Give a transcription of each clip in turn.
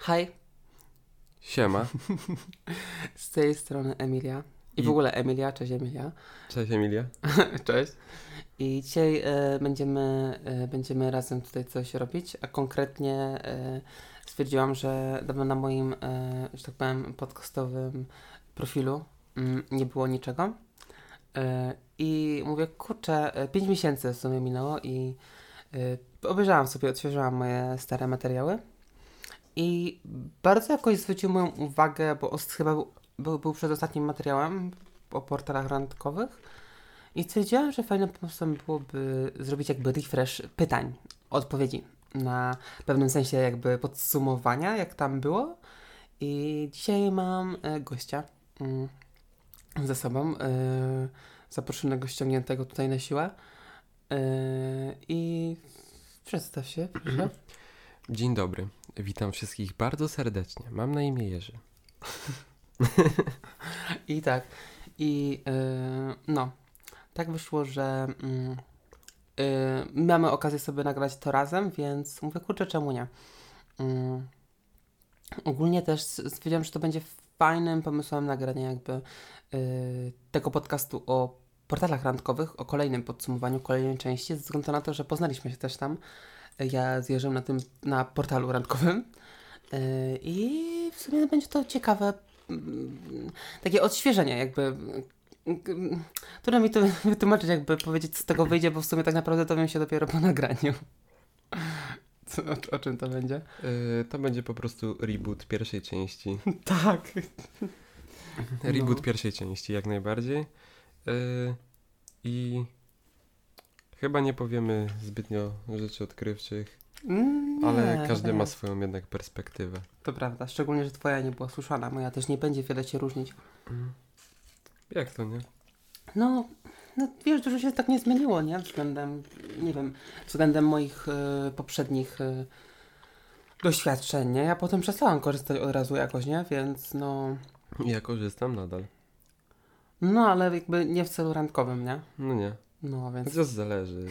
Hi, Siema. z tej strony Emilia. I w I- ogóle Emilia, cześć Emilia. Cześć Emilia. Cześć. I dzisiaj e, będziemy, e, będziemy razem tutaj coś robić, a konkretnie e, stwierdziłam, że dawno na moim, że tak powiem, podcastowym profilu mm, nie było niczego. I mówię, kurczę, 5 miesięcy w sumie minęło i obejrzałam sobie, odświeżyłam moje stare materiały i bardzo jakoś zwrócił moją uwagę, bo chyba był, był, był przed ostatnim materiałem o portalach randkowych i stwierdziłam, że fajnym pomysłem byłoby zrobić jakby refresh pytań, odpowiedzi na pewnym sensie jakby podsumowania, jak tam było. I dzisiaj mam e, gościa mm, ze sobą, e, zaproszonego, ściągniętego tutaj na siłę. E, I przedstaw się, proszę. Dzień dobry. Witam wszystkich bardzo serdecznie. Mam na imię Jerzy. I tak. I yy, no, tak wyszło, że yy, mamy okazję sobie nagrać to razem, więc mówię, kurczę, czemu nie? Yy, ogólnie też stwierdziłam, że to będzie fajnym pomysłem nagrania jakby yy, tego podcastu o portalach randkowych, o kolejnym podsumowaniu kolejnej części, ze względu na to, że poznaliśmy się też tam. Ja z Jerzym na tym, na portalu randkowym. Yy, I w sumie będzie to ciekawe mm, takie odświeżenie jakby. mm, Trudno mi to wytłumaczyć, jakby powiedzieć, co z tego wyjdzie, bo w sumie tak naprawdę dowiem się dopiero po nagraniu. Co, o, o czym to będzie? Yy, to będzie po prostu reboot pierwszej części. Tak. Reboot No. pierwszej części, jak najbardziej. Yy, I chyba nie powiemy zbytnio rzeczy odkrywczych, Mm, ale nie, każdy nie. ma swoją jednak perspektywę. To prawda, szczególnie, że twoja nie była słyszana, moja też nie będzie wiele się różnić. Jak to nie? No, no wiesz, dużo się tak nie zmieniło, nie? Względem, nie wiem, względem moich e, poprzednich e, doświadczeń, nie? Ja potem przestałam korzystać od razu jakoś, nie? Więc no... Ja korzystam nadal. No, ale jakby nie w celu randkowym, nie? No nie. No, więc... To zależy.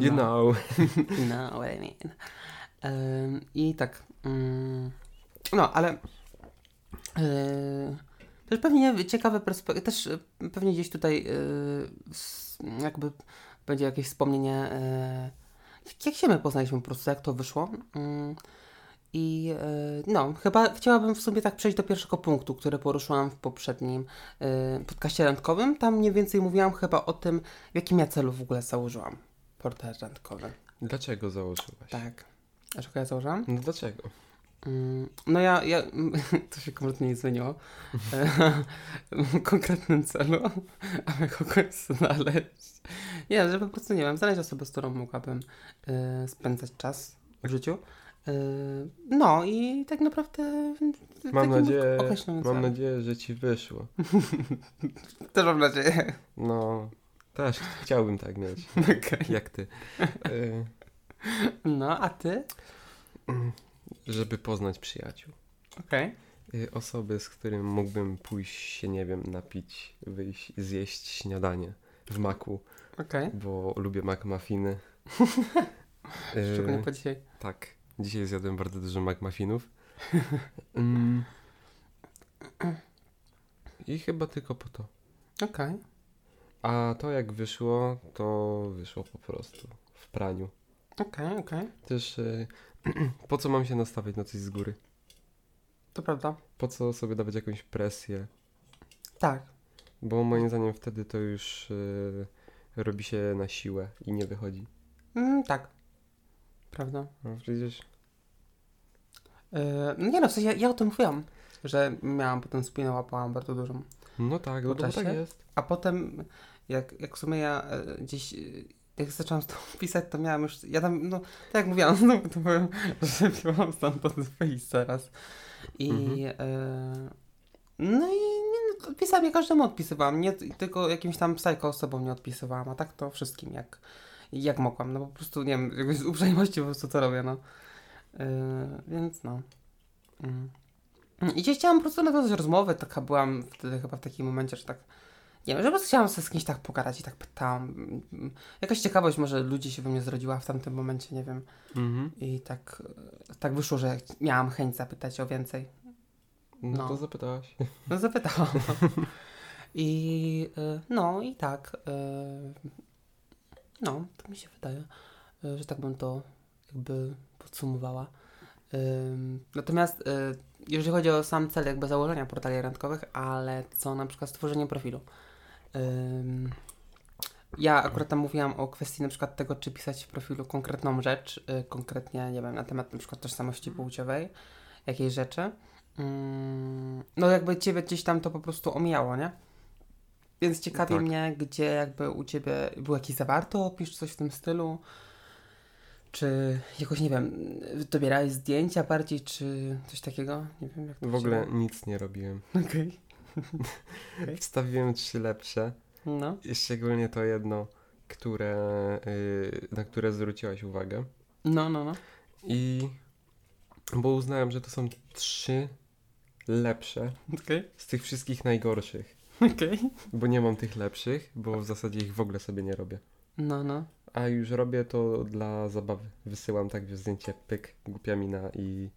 you No. know. No, what I mean. Ym, I tak. ym, no, ale. Yy, też pewnie ciekawe perspektywy. Też pewnie gdzieś tutaj yy, jakby będzie jakieś wspomnienie. Yy, jak się my poznaliśmy po prostu, jak to wyszło. Ym, I yy, no, chyba chciałabym w sumie tak przejść do pierwszego punktu, który poruszyłam w poprzednim yy, podcaście randkowym. Tam mniej więcej mówiłam chyba o tym, w jakim ja celu w ogóle założyłam portal randkowy. Dlaczego założyłaś? Tak. A czego ja założyłam? No dlaczego? Mm, No ja, ja to się kompletnie nie zmieniło. E, w konkretnym celu, aby kogoś znaleźć. Nie, że po prostu nie wiem, znaleźć osobę, z którą mogłabym e, spędzać czas w życiu. E, no i tak naprawdę w Mam nadzieję, mam nadzieję, że ci wyszło. Też mam nadzieję. No, też chciałbym tak mieć, Okej. jak ty. No, a ty? żeby poznać przyjaciół. Okej. Y, osoby, z którym mógłbym pójść się, nie wiem, napić, wyjść, zjeść śniadanie w maku, Okej. bo lubię McMuffiny. Y, Szczególnie po dzisiaj. Tak, dzisiaj zjadłem bardzo dużo McMuffinów. Mm. I chyba tylko po to. Okej. A to jak wyszło, to wyszło po prostu w praniu. Okej, okej. Też y, po co mam się nastawiać na coś z góry? To prawda. Po co sobie dawać jakąś presję? Tak. Bo moim zdaniem wtedy to już y, robi się na siłę i nie wychodzi. Mm, tak. Prawda. No przecież Yy, nie no, w sensie ja, ja o tym mówiłam, że miałam potem spinę, łapałam bardzo dużą. no tak, no bo tak jest. A potem, jak, jak w sumie ja e, gdzieś, e, jak zaczęłam tą pisać, to miałam już, ja tam, no, tak jak mówiłam, znowu to powiem, że wziąłam stamtąd wyjść zaraz. I, Mhm. e, no i nie, no, odpisałam, ja każdemu odpisywałam, nie tylko jakimś tam psycho osobom nie odpisywałam, a tak to wszystkim, jak, jak mogłam, no po prostu, nie wiem, jakoś z uprzejmości po prostu to robię, no. E, więc no. Mm. I gdzieś chciałam po prostu nawiązać rozmowę, taka byłam wtedy chyba w takim momencie, że tak Nie wiem, że po prostu chciałam sobie z kimś tak pogadać i tak pytałam. Mm, Jakaś ciekawość może ludzi się we mnie zrodziła w tamtym momencie, nie wiem. Mhm. I tak, e, tak wyszło, że miałam chęć zapytać o więcej. No, No. to zapytałaś. No zapytałam. I e, no i tak. E, No, tak mi się wydaje, e, że tak bym to jakby podsumowała. Natomiast e, jeżeli chodzi o sam cel jakby założenia portali randkowych, ale co na przykład stworzenie profilu. Ja akurat tam mówiłam o kwestii na przykład tego, czy pisać w profilu konkretną rzecz, y, konkretnie, nie wiem, na temat na przykład tożsamości płciowej, jakiejś rzeczy. Mm, No jakby ciebie gdzieś tam to po prostu omijało, nie? Więc ciekawi Tak. mnie, gdzie jakby u ciebie był jakiś zawarty opis, czy coś w tym stylu. Czy jakoś, nie wiem, dobierałeś zdjęcia bardziej, czy coś takiego? Nie wiem, jak to W ogóle nic nie robiłem. Okej. Wstawiłem trzy lepsze. No, I Szczególnie to jedno, które, y, na które zwróciłaś uwagę. no, no, no. I bo uznałem, że to są trzy lepsze Okej, z tych wszystkich najgorszych. Okej. Bo nie mam tych lepszych, bo w zasadzie ich w ogóle sobie nie robię. No, no. A już robię to dla zabawy. Wysyłam tak wiesz, zdjęcie pyk, głupia mina i,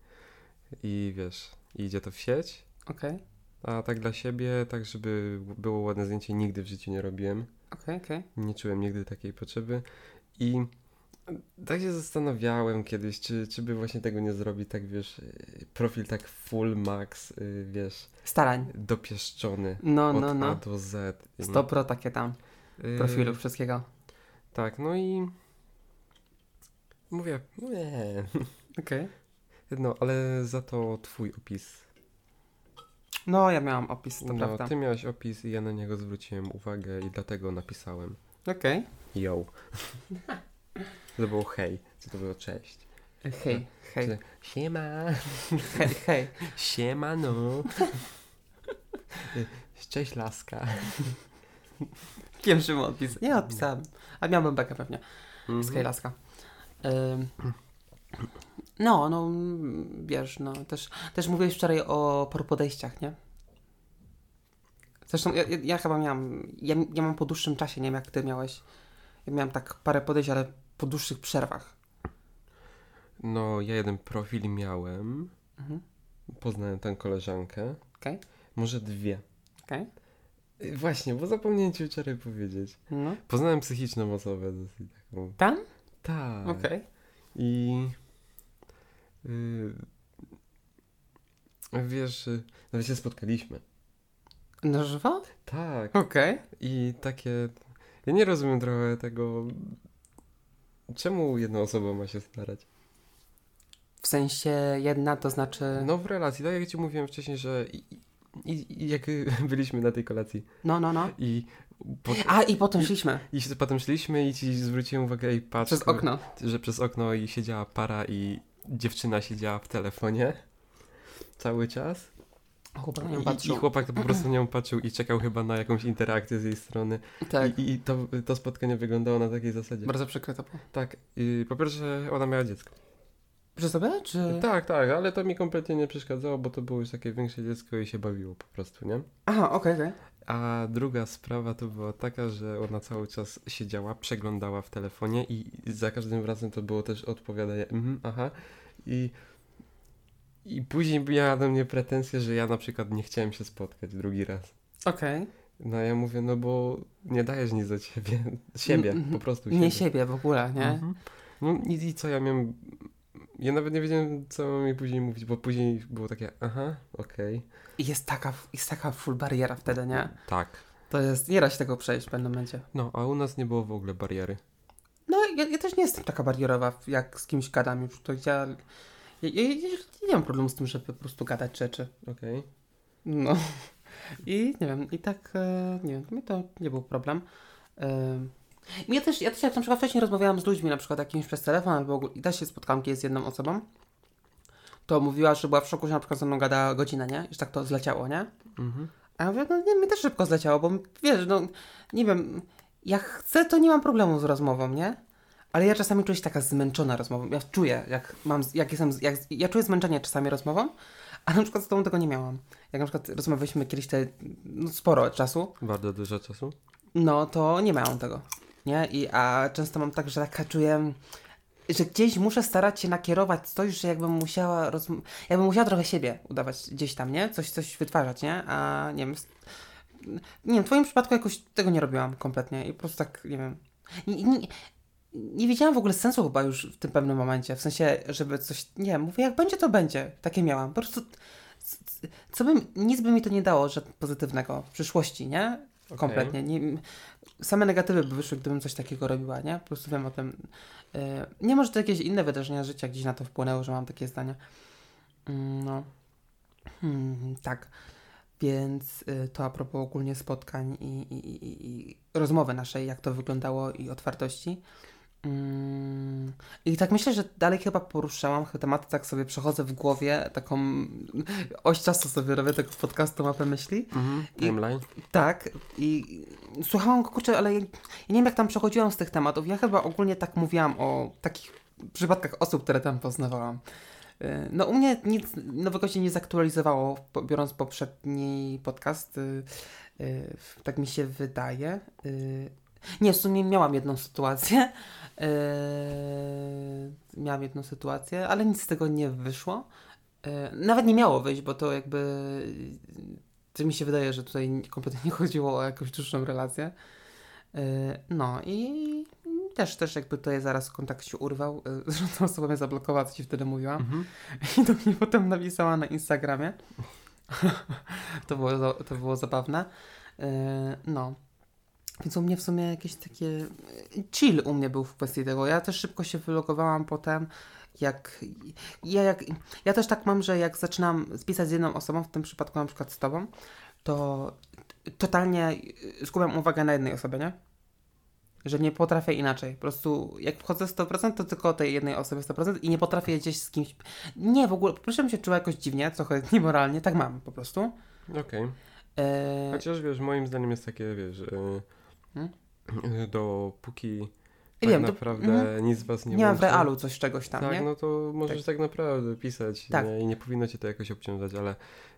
i wiesz, i idzie to w sieć. Okej, A tak dla siebie, tak żeby było ładne zdjęcie, nigdy w życiu nie robiłem. okej, okej. Nie czułem nigdy takiej potrzeby. I tak się zastanawiałem kiedyś, czy, czy by właśnie tego nie zrobić, tak wiesz, y, profil tak full max, y, wiesz, Starań. dopieszczony. No, Od no, A no. do Z. I- 100 takie tam y, profilów, wszystkiego. Tak, no i mówię, nie, Okej. no, ale za to twój opis. No, ja miałam opis, to No, prawda. ty miałeś opis i ja na niego zwróciłem uwagę i dlatego napisałem Okej. yo. to było hej, czy to było cześć. Hej, hej, Czy siema, hej, hej. siema no. Cześć laska. Pierwszy odpis. Nie odpisałem. A miałbym bekę pewnie. Z Mhm. Hejlaska. Ym, No, no, mm, wiesz, no, też, też mówiłeś wczoraj o paru podejściach, nie? Zresztą ja, ja, ja chyba miałam, ja, ja mam po dłuższym czasie, nie wiem jak ty miałeś. Ja miałam tak parę podejść, ale po dłuższych przerwach. No, ja jeden profil miałem. Mhm. Poznałem tę koleżankę. Okej. Może dwie. Okej. Y, Właśnie, bo zapomniałem ci wczoraj powiedzieć. No. Poznałem psychiczną osobę dosyć taką. Tam? Tak. Okej. I yy, wiesz, y, nawet się spotkaliśmy. Na żywo? Tak. Okej. I takie. Ja nie rozumiem trochę tego. Czemu jedna osoba ma się starać? W sensie jedna to znaczy... No w relacji, tak jak ci mówiłem wcześniej, że i, i, i jak byliśmy na tej kolacji No, no, no. i, po, A, i potem szliśmy. i się potem szliśmy i ci zwróciłem uwagę i patrz, Przez okno. że przez okno i siedziała para i dziewczyna siedziała w telefonie cały czas. Chłopak na nią I, I patrzył. chłopak to po prostu na nią patrzył i czekał chyba na jakąś interakcję z jej strony. Tak. I, i to, to spotkanie wyglądało na takiej zasadzie. Bardzo przykre to było. Tak, y, po pierwsze ona miała dziecko. Przy sobie, czy... Tak, tak, ale to mi kompletnie nie przeszkadzało, bo to było już takie większe dziecko i się bawiło po prostu, nie? Aha, okej, okej. A druga sprawa to była taka, że ona cały czas siedziała, przeglądała w telefonie i za każdym razem to było też odpowiadanie mhm, aha i i później miała do mnie pretensje, że ja na przykład nie chciałem się spotkać drugi raz. Okej. No ja mówię, no bo nie dajesz nic do ciebie, siebie, Mhm. po prostu Nie siebie. siebie w ogóle, nie? Mhm. No i, i co ja miałem, ja nawet nie wiedziałem co mam jej później mówić, bo później było takie, aha, okej. I jest taka, jest taka full bariera wtedy, nie? Tak. To jest, nie da się tego przejść w pewnym momencie. No, a u nas nie było w ogóle bariery. No, ja, ja też nie jestem taka barierowa, jak z kimś gadam już. To ja, ja, ja, ja nie mam problemu z tym, żeby po prostu gadać rzeczy. Okej. No. I nie wiem, i tak, e, nie wiem, mi to nie był problem. E, ja też, ja też jak na przykład wcześniej rozmawiałam z ludźmi, na przykład jakimś przez telefon, albo i też się spotkałam kiedyś z jedną osobą, to mówiła, że była w szoku, że na przykład ze mną gada godzinę, nie? Już tak to zleciało, nie? Mhm. A ja mówię, no nie, mi też szybko zleciało, bo wiesz, no nie wiem, jak chcę, to nie mam problemu z rozmową, nie? Ale ja czasami czuję się taka zmęczona rozmową. Ja czuję, jak mam, jak jestem, jak, ja czuję zmęczenie czasami rozmową, A na przykład z tobą tego nie miałam. Jak na przykład rozmawialiśmy kiedyś te, no, sporo czasu, Bardzo dużo czasu. no to nie miałam tego. Nie? I, a często mam tak, że taka czuję, że gdzieś muszę starać się nakierować coś, że jakbym musiała, jakbym musiała trochę siebie udawać gdzieś tam, nie? Coś, coś wytwarzać, nie? A nie wiem, nie wiem, w twoim przypadku jakoś tego nie robiłam kompletnie i po prostu tak, nie wiem, nie, nie, nie wiedziałam w ogóle sensu chyba już w tym pewnym momencie, w sensie, żeby coś, nie mówię, jak będzie, to będzie, takie miałam, po prostu, co bym, nic by mi to nie dało, że pozytywnego w przyszłości, nie? Kompletnie. Nie, same negatywy by wyszły, gdybym coś takiego robiła, nie? Po prostu wiem o tym. E, nie może to jakieś inne wydarzenia życia gdzieś na to wpłynęły, że mam takie zdania. Mm, No. Hmm, tak. Więc y, to a propos ogólnie spotkań i, i, i- i rozmowy naszej, jak to wyglądało i otwartości. Mm, I tak myślę, że dalej chyba poruszałam tematy, tak sobie przechodzę w głowie, taką oś czasu sobie robię tego podcastu, mapę myśli. Mhm. I- Timeline. Tak, i słuchałam go, kurczę, ale ja nie wiem, jak tam przechodziłam z tych tematów. Ja chyba ogólnie tak mówiłam o takich przypadkach osób, które tam poznawałam. Y, No u mnie nic nowego się nie zaktualizowało, biorąc poprzedni podcast. y, y, Tak mi się wydaje. Nie, w sumie miałam jedną sytuację. y, Miałam jedną sytuację, ale nic z tego nie wyszło. Y, Nawet nie miało wyjść, bo to jakby to mi się wydaje, że tutaj kompletnie nie chodziło o jakąś dłuższą relację. Yy, No i też, też jakby tutaj zaraz kontakt się urwał. Yy, Zresztą osoba mnie zablokowała, co ci wtedy mówiłam. Mhm. I do mnie potem napisała na Instagramie. to, było, to było zabawne. Yy, No. Więc u mnie w sumie jakieś takie yy, chill u mnie był w kwestii tego. Ja też szybko się wylogowałam potem, jak ja, jak ja też tak mam, że jak zaczynam spisać z jedną osobą, w tym przypadku na przykład z tobą, to totalnie yy, skupiam uwagę na jednej osobie, nie? Że nie potrafię inaczej. Po prostu jak wchodzę 100%, to tylko o tej jednej osobie 100% i nie potrafię gdzieś z kimś... Nie, w ogóle, po prostu się czuła jakoś dziwnie, trochę niemoralnie, tak mam po prostu. Okej. Eee, Chociaż wiesz, moim zdaniem jest takie, wiesz, y, Hmm? dopóki tak wiem, to- naprawdę mhm. nic was nie nie mam w realu coś czegoś tam, Tak, nie? no to możesz tak, naprawdę pisać Tak. nie? i nie powinno cię to jakoś obciążać, ale...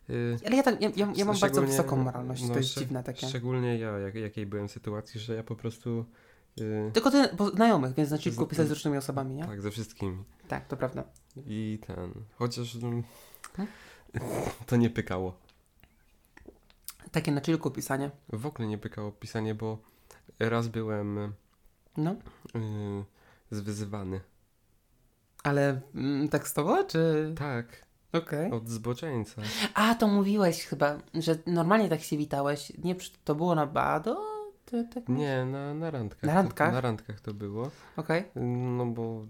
y, Ale ja, tak, ja, ja, ja mam bardzo wysoką moralność, no, to jest dziwne takie. Szczególnie ja, jak, jakiej byłem w sytuacji, że ja po prostu... y, Tylko ty, znajomych, więc na chillku Z- pisać z różnymi osobami, nie? Tak, tak, ze wszystkimi. to prawda. I ten... Chociaż... no, Hmm? To nie pykało. Takie na chillku pisanie. W ogóle nie pykało pisanie, bo raz byłem No, y, zwyzywany. ale mm, tekstowo, czy... Tak, Okej. od zboczeńca. A, to mówiłeś chyba, że normalnie tak się witałeś. Nie, to było na Bado? Ty, tak Nie, na, na randkach. Na randkach? To, na randkach to było. Okej. No bo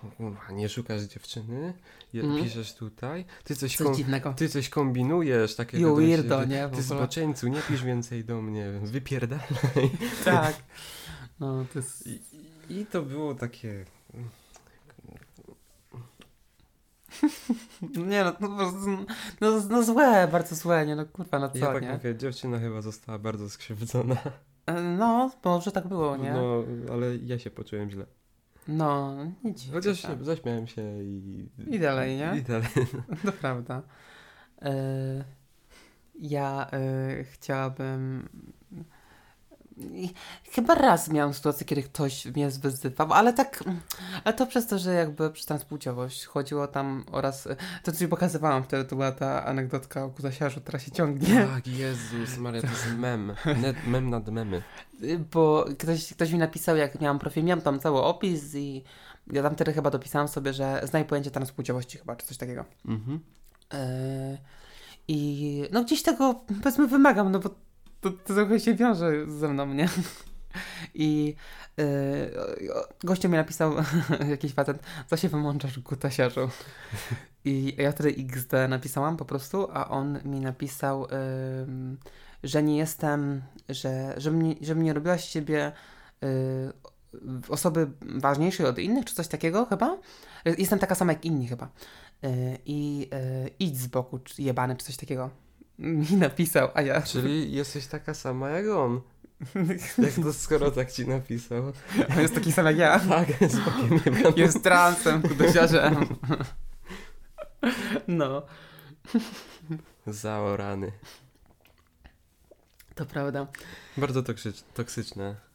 kurwa, nie szukasz dziewczyny, je, Mhm. piszesz tutaj, ty coś, Coś kom, ty coś kombinujesz takiego You weirdo, nie? Ty zboczeńcu, nie pisz więcej do mnie, wypierdalaj. Tak. No, to jest... I, I to było takie... Nie no, no, no, no złe, bardzo złe, nie no kurwa, no co, ja tak nie? mówię, dziewczyna chyba została bardzo skrzywdzona. E, No, może tak było, nie? No, ale ja się poczułem źle. Nie dziwne. Chociaż się, zaśmiałem się i... I dalej, nie? I dalej. To prawda. E, ja e, chciałabym. Chyba raz miałam sytuację, kiedy ktoś mnie zwyzywał, ale tak. Ale to przez to, że jakby przez transpłciowość chodziło tam oraz. To, co ci pokazywałam wtedy, to była ta anegdotka o kutasiarzu, która się ciągnie. Tak, Jezus Maria, to jest mem. Net, mem nad memy. Bo ktoś, ktoś mi napisał, jak miałam profil, miałam tam cały opis i ja tam wtedy chyba dopisałam sobie, że znaj pojęcie transpłciowości chyba, czy coś takiego. Mhm. Yy, I no gdzieś tego powiedzmy wymagam, no bo to, to trochę się wiąże ze mną, nie? I yy, gościu mi napisał jakiś patent, co się wymączasz gutasiarzu. I ja wtedy XD napisałam po prostu, a on mi napisał, ym, że nie jestem, że, żebym, nie, żebym nie robiła z siebie yy, osoby ważniejszej od innych, czy coś takiego chyba. Jestem taka sama jak inni chyba. Yy, I yy, idź z boku, jebany, czy coś takiego. Mi napisał, a ja... Czyli jesteś taka sama jak on. Jak to skoro tak ci napisał? On jest taki sam jak ja. Tak, będę. Jest transem, kudosiarzem. No. Zaorany. To prawda. Bardzo toksycz, toksyczne.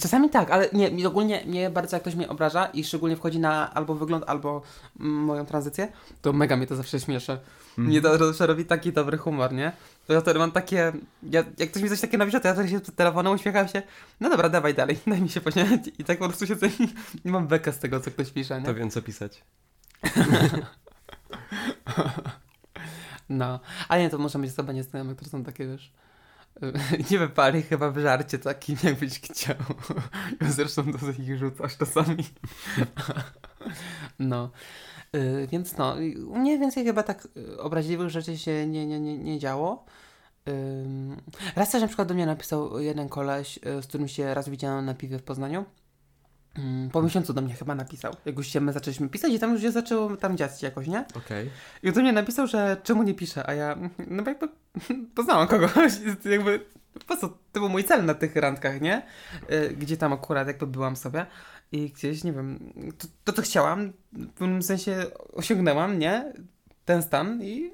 Czasami tak, ale nie, ogólnie mnie bardzo jak ktoś mnie obraża i szczególnie wchodzi na albo wygląd, albo mm, moją tranzycję, to mega mnie to zawsze śmieszy. Mhm. Mnie to zawsze robi taki dobry humor, nie? To ja wtedy mam takie, ja, jak ktoś mi coś takiego napisze, to ja tak się przed telefonem uśmiecham się, no dobra, dawaj dalej, daj mi się pośmiać i tak po prostu i nie mam bekę z tego, co ktoś pisze, nie? To wiem co pisać. No, ale nie, to muszą być osoby nieznajome, które są takie, wiesz, nie wypali chyba w żarcie takim, jakbyś chciał. Zresztą do ich rzucasz czasami. No, y, więc no, u mnie więcej chyba tak y, obraźliwych rzeczy się nie, nie, nie, nie działo. Raz też na przykład do mnie napisał jeden koleś, y, z którym się raz widziałem na piwie w Poznaniu. Ym, Po miesiącu do mnie chyba napisał. Jak już się my zaczęliśmy pisać i tam już się zaczęło tam dziać jakoś, nie? Okej. I on do mnie napisał, że czemu nie pisze, a ja, no bo jakby poznałam kogoś, jakby, po co, to był mój cel na tych randkach, nie? Y, Gdzie tam akurat jakby byłam sobie i gdzieś, nie wiem, to, to co chciałam, w pewnym sensie osiągnęłam, nie? Ten stan i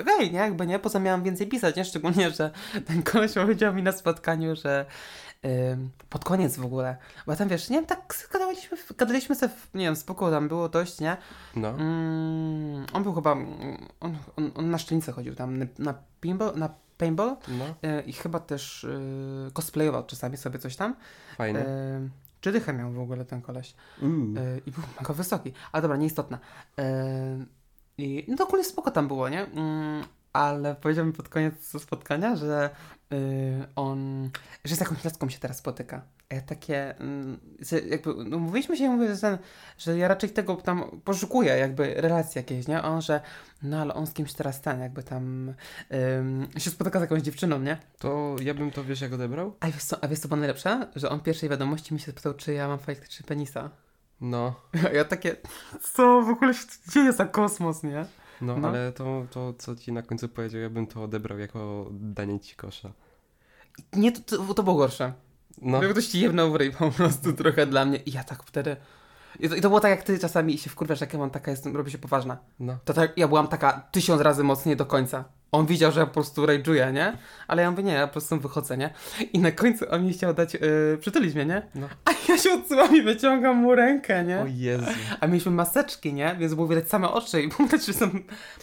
okej, nie? Jakby nie, poza miałam więcej pisać, nie? Szczególnie, że ten koleś powiedział mi na spotkaniu, że pod koniec w ogóle, bo tam wiesz, nie wiem, tak gadaliśmy, gadaliśmy sobie, nie wiem, spoko, tam było dość, nie? No. Mm, on był chyba. mm, On, on, on na szczelicę chodził tam na, pinball, na paintball No. e, i chyba też e, cosplayował czasami sobie coś tam. Fajne. E, czy dychę miał w ogóle ten koleś? E, I był mega wysoki. Ale dobra, nieistotne. E, I no to ogólnie spoko tam było, nie? Ale powiedział mi pod koniec spotkania, że y, on, że z jakąś laską się teraz spotyka. A ja takie, że jakby, no mówiliśmy się, mówię, że, ten, że ja raczej tego tam poszukuję, jakby relacji jakieś, nie? On, że no ale on z kimś teraz ten, jakby tam ym, się spotyka z jakąś dziewczyną, nie? To ja bym to wiesz jak odebrał? A wiesz co, a wiesz co było najlepsze? Że on pierwszej wiadomości mi się spytał, czy ja mam czy penisa. No. A ja takie, co w ogóle się dzieje za kosmos, nie? No, No. ale to, to, co ci na końcu powiedział, ja bym to odebrał jako danie ci kosza. Nie, to, to, to było gorsze. No. Ktoś ci jebnął w ryj po prostu trochę dla mnie i ja tak wtedy... I to, I to było tak jak ty czasami się wkurwiasz, jak ja mam taka jestem, robię się poważna. No. To tak, ja byłam taka tysiąc razy mocniej do końca. On widział, że ja po prostu rage'uję, nie? Ale ja mówię, nie, ja po prostu wychodzę, nie? I na końcu on mi chciał dać, yy, przytulić mnie, nie? No. A ja się odsyłam i wyciągam mu rękę, nie? O Jezu. A mieliśmy maseczki, nie? Więc było widać same oczy i było widać, że są,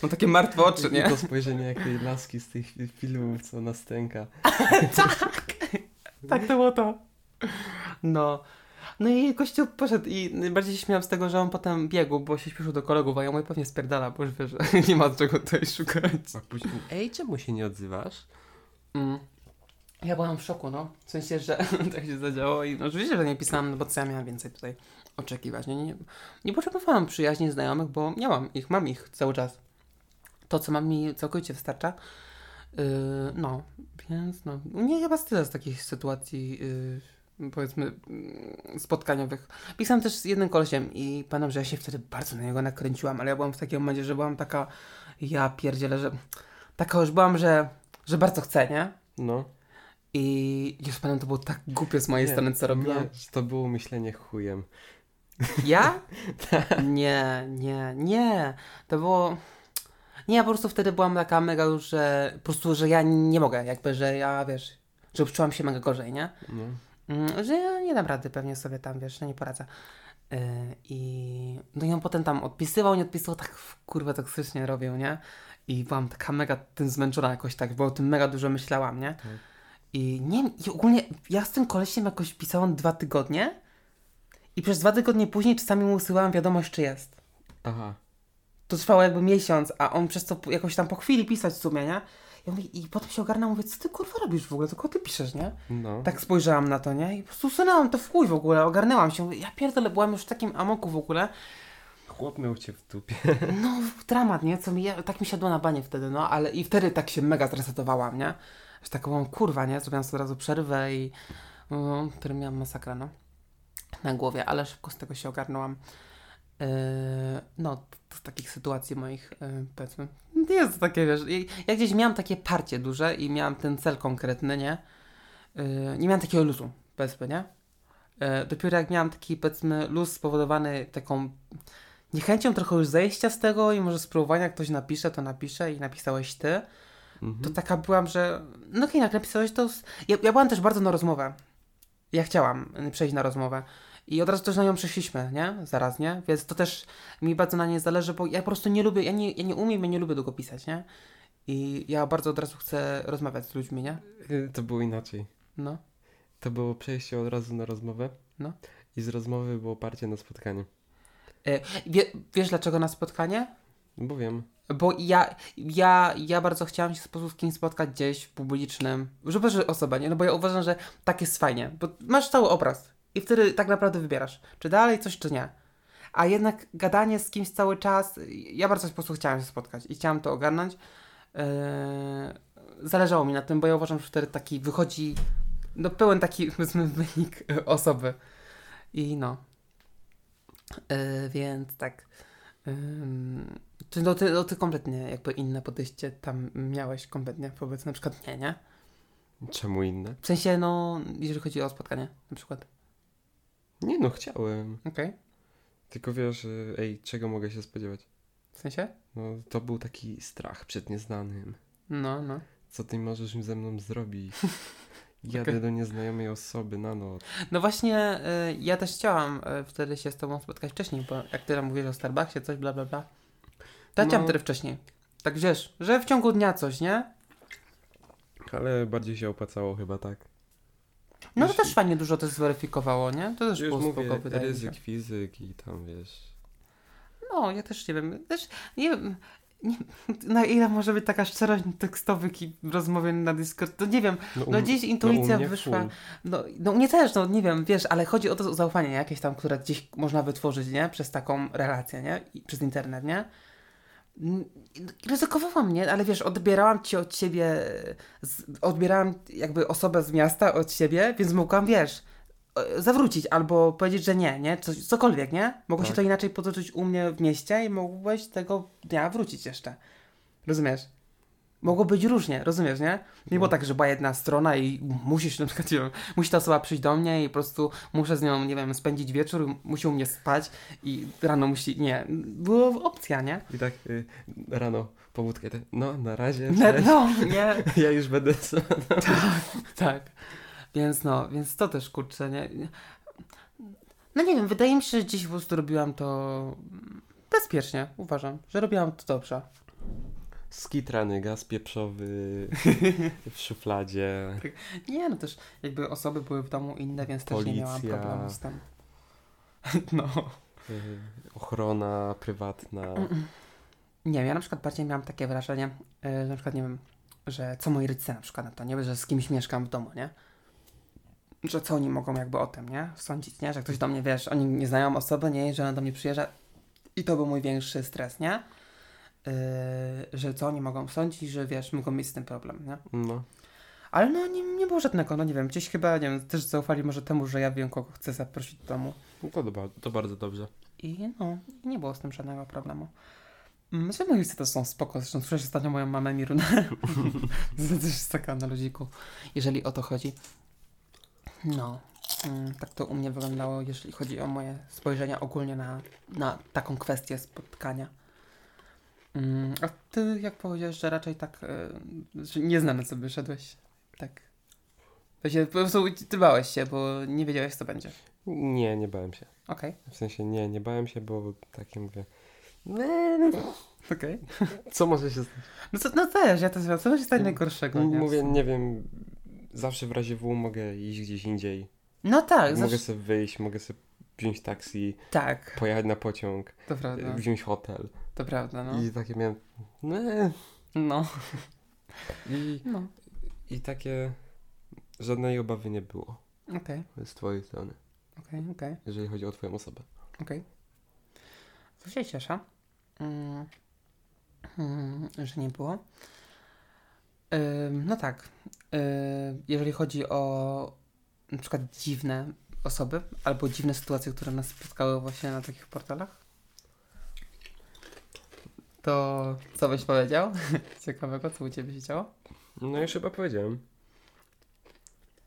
mam takie martwe oczy, I nie? to spojrzenie jak tej laski z tych filmów, co na stęka. Tak, to było to. No. No i gościu poszedł i najbardziej się śmiałam z tego, że on potem biegł, bo się śpieszył do kolegów, a ja mówię, pewnie spierdala, bo już wiesz, że nie ma czego tutaj szukać. A później, ej, czemu się nie odzywasz? Mm. Ja byłam w szoku, no. W sensie, że tak się zadziało i no, oczywiście, że nie pisałam, no bo co ja miałam więcej tutaj oczekiwać. Nie, nie, nie potrzebowałam przyjaźni znajomych, bo miałam ich, mam ich cały czas. To, co mam mi całkowicie wystarcza. Yy, no, więc no. Nie chyba tyle z takich sytuacji, yy, powiedzmy, yy, spotkaniowych. Pisałam też z jednym kolesiem i pamiętam, że ja się wtedy bardzo na niego nakręciłam, ale ja byłam w takim momencie, że byłam taka, ja pierdzielę, że taka już byłam, że, że bardzo chcę, nie? No. I już pamiętam, to było tak głupie z mojej Nie, strony, co robiłam. Nie, to było myślenie chujem. Ja? Nie, nie, nie. To było... Nie, ja po prostu wtedy byłam taka mega już, że po prostu, że ja nie mogę, jakby, że ja, wiesz, że czułam się mega gorzej, nie? No. Mm, że ja nie dam rady pewnie sobie tam, wiesz, że nie poradzę. Yy, I no i on potem tam odpisywał, nie odpisywał, tak kurwa toksycznie robił, nie? I byłam taka mega tym zmęczona jakoś tak, bo o tym mega dużo myślałam, nie? Tak. I nie i ogólnie ja z tym kolesiem jakoś pisałam dwa tygodnie i przez dwa tygodnie później czasami mu usyłałam wiadomość, czy jest. Aha. To trwało jakby miesiąc, a on przez to jakoś tam po chwili pisać w sumie, nie? I, mówię, I potem się ogarnął, mówię, co ty kurwa robisz w ogóle, tylko ty piszesz, nie? No. Tak spojrzałam na to, nie? I po prostu usunęłam to w chuj w ogóle, ogarnęłam się. Mówię, ja pierdolę, byłam już w takim amoku w ogóle. Chłop miał cię w dupie. No, dramat, nie? Co mi, ja, tak mi siadło na banie wtedy, no, ale i wtedy tak się mega zresetowałam, nie? Że tak byłam, kurwa, nie? Zrobiłam sobie od razu przerwę i... No, który miałam masakrę, no. Na głowie, ale szybko z tego się ogarnęłam. Yy, no, z takich sytuacji moich, yy, powiedzmy, jest to takie, wiesz, ja gdzieś miałam takie parcie duże i miałam ten cel konkretny, nie? Yy, nie miałam takiego luzu, powiedzmy, nie? Dopiero jak miałam taki, powiedzmy, luz spowodowany taką niechęcią trochę już zejścia z tego i może spróbowania, jak ktoś napisze, to napisze i napisałeś ty, Mhm. to taka byłam, że no okej, jak napisałeś to... Ja, ja byłam też bardzo na rozmowę. Ja chciałam przejść na rozmowę. I od razu też na nią przeszliśmy, nie? Zaraz, nie? Więc to też mi bardzo na niej zależy, bo ja po prostu nie lubię, ja nie, ja nie umiem, ja nie lubię długo pisać, nie? I ja bardzo od razu chcę rozmawiać z ludźmi, nie? Y, To było inaczej. No. To było przejście od razu na rozmowę. No. I z rozmowy było parcie na spotkanie. Wie, wiesz dlaczego na spotkanie? Bo wiem. Bo ja, ja, ja bardzo chciałam się z kimś spotkać gdzieś w publicznym, żeby że osoba, nie? No bo ja uważam, że tak jest fajnie, bo masz cały obraz i wtedy tak naprawdę wybierasz, czy dalej coś, czy nie. A jednak gadanie z kimś cały czas, ja bardzo po prostu chciałam się spotkać i chciałam to ogarnąć. Eee, zależało mi na tym, bo ja uważam, że wtedy taki wychodzi, no pełen taki, powiedzmy, wynik osoby. I no. Eee, więc tak. Ym, Ty, no, ty, no ty kompletnie jakby inne podejście tam miałeś kompletnie wobec na przykład nie, nie? Czemu inne? W sensie, no, jeżeli chodzi o spotkanie na przykład. Nie no, chciałem. Okej. Tylko wiesz, ej, czego mogę się spodziewać? W sensie? No, to był taki strach przed nieznanym. No, no. Co ty możesz ze mną zrobić? Jadę Okej. do nieznajomej osoby na noc. No właśnie, y, ja też chciałam y, wtedy się z tobą spotkać wcześniej, bo jak ty tam mówisz o Starbucksie, coś, bla, bla, bla. To ja No. chciałam wtedy wcześniej. Tak wiesz, że w ciągu dnia coś, nie? Ale bardziej się opłacało chyba tak. No to Jeśli- też fajnie dużo to zweryfikowało, nie? To też Już było mówię, spoko, wydaje mi się. ryzyk fizyk i tam wiesz. No, ja też nie wiem. Też nie wiem. Nie, na ile może być taka szczerość tekstowych i rozmowy na Discord, to nie wiem, no u- gdzieś u intuicja mnie wyszła, full. no, no mnie też, no nie wiem, wiesz, ale chodzi o to zaufanie jakieś tam, które gdzieś można wytworzyć, nie, przez taką relację, nie, I przez internet, nie. Ryzykowałam, nie, ale wiesz, odbierałam ci od ciebie, z, odbierałam jakby osobę z miasta od siebie, więc mogłam, wiesz, zawrócić albo powiedzieć, że nie, nie, Coś, cokolwiek, nie? Mogło się Tak. to inaczej potoczyć u mnie w mieście i mogłeś tego dnia wrócić jeszcze. Rozumiesz? Mogło być różnie, rozumiesz, nie? Nie było No. tak, że była jedna strona i musisz na przykład, nie wiem, musi ta osoba przyjść do mnie i po prostu muszę z nią, nie wiem, spędzić wieczór, musi u mnie spać i rano musi, nie, była opcja, nie? I tak y, rano powódkę. tak, No, na razie. Cześć. no nie, Ja już będę sam. tak. Więc no, więc to też kurczę, nie? No nie wiem, wydaje mi się, że gdzieś po prostu robiłam to bezpiecznie, uważam, że robiłam to dobrze. Skitrany gaz pieprzowy w szufladzie. Nie, no też jakby osoby były w domu inne, więc też nie miałam Policja. problemu z tym. No. y, Ochrona prywatna. Nie wiem, ja na przykład bardziej miałam takie wrażenie, yy, że na przykład nie wiem, że co moi rodzice na przykład na to, nie? Że z kimś mieszkam w domu, nie? Że co oni mogą jakby o tym, nie? Sądzić, nie? Że ktoś do mnie, wiesz, oni nie znają osoby, nie? Że ona do mnie przyjeżdża i to był mój większy stres, nie? Yy, że co oni mogą sądzić, że wiesz, mogą mieć z tym problem, nie? No. Ale no nie, nie było żadnego, no nie wiem, gdzieś chyba, nie wiem, też zaufali może temu, że ja wiem, kogo chcę zaprosić do domu. no to, doba- to bardzo dobrze. I no, nie było z tym żadnego problemu. Mm, Że moi to są spoko, zresztą słyszę ostatnio moją mamę Mirunę. też jest taka na ludziku, jeżeli o to chodzi. No, mm, tak to u mnie wyglądało, jeżeli chodzi o moje spojrzenia ogólnie na, na taką kwestię spotkania. Mm, A ty, jak powiedziałeś, że raczej tak, y, że nieznane sobie szedłeś, tak. To się, po prostu ty bałeś się, bo nie wiedziałeś, co będzie. Nie, nie bałem się. Okej, W sensie nie, nie bałem się, bo takie mówię. "Nie, okej. Co może się stać? No, co, no też, ja też, co może się stać najgorszego, nie? Mówię, nie wiem. Zawsze w razie W mogę iść gdzieś indziej. No tak, mogę zawsze, sobie wyjść, mogę sobie wziąć taksi, tak, pojechać na pociąg, to prawda, wziąć hotel. To prawda, no. I takie miałem. Nie. No, I, no, I takie. Żadnej obawy nie było okej, z twojej strony, okej, okej, jeżeli chodzi o twoją osobę. okej. To się cieszę, mm, mm, że nie było. No tak, yy, jeżeli chodzi o na przykład dziwne osoby albo dziwne sytuacje, które nas spotkały właśnie na takich portalach, to co byś powiedział? Ciekawego, co u Ciebie się działo? No już chyba powiedziałem.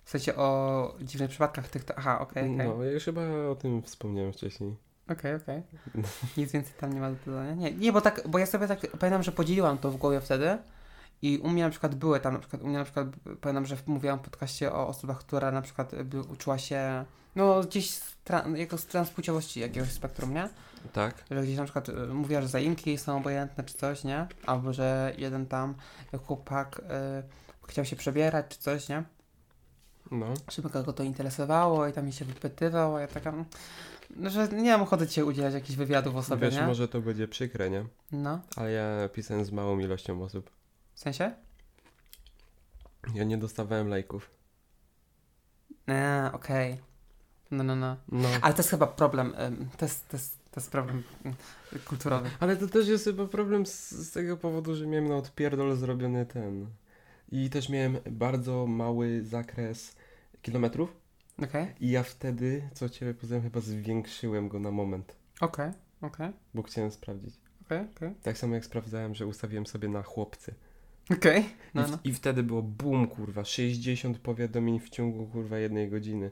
W sensie o dziwnych przypadkach tych... Aha, okej, okej. No, ja już chyba o tym wspomniałem wcześniej. Okej, okej. Nic więcej tam nie ma do dodania? Nie, nie, bo tak, bo ja sobie tak pamiętam, że podzieliłam to w głowie wtedy i u mnie na przykład były tam, na przykład u mnie na przykład pamiętam, że mówiłam w podcaście o osobach, która na przykład by, uczyła się no gdzieś z tra- jako z transpłciowości jakiegoś spektrum, nie? Tak. Że gdzieś na przykład y, mówiła, że zaimki są obojętne czy coś, nie? Albo że jeden tam chłopak y, chciał się przebierać czy coś, nie? No. Żeby kogo to interesowało i tam mi się wypytywał, a ja taka, no, że nie mam ochoty Cię udzielać jakichś wywiadów o sobie, Wiesz, nie? może to będzie przykre, nie? No, Ale ja pisałem z małą ilością osób. W sensie? Ja nie dostawałem lajków. Eee, okej. No, no, no. No. Ale to jest chyba problem, to jest, to jest, to jest problem ym, kulturowy. Ale to też jest chyba problem z, z tego powodu, że miałem na odpierdol zrobiony ten. I też miałem bardzo mały zakres kilometrów. Okej, I ja wtedy, co ciebie poznałem, chyba zwiększyłem go na moment. okej, okej, Bo chciałem sprawdzić. okej, okej. Tak samo jak sprawdzałem, że ustawiłem sobie na chłopcy. Okej, I, no, no. I wtedy było boom, kurwa, 60 powiadomień w ciągu, kurwa, jednej godziny.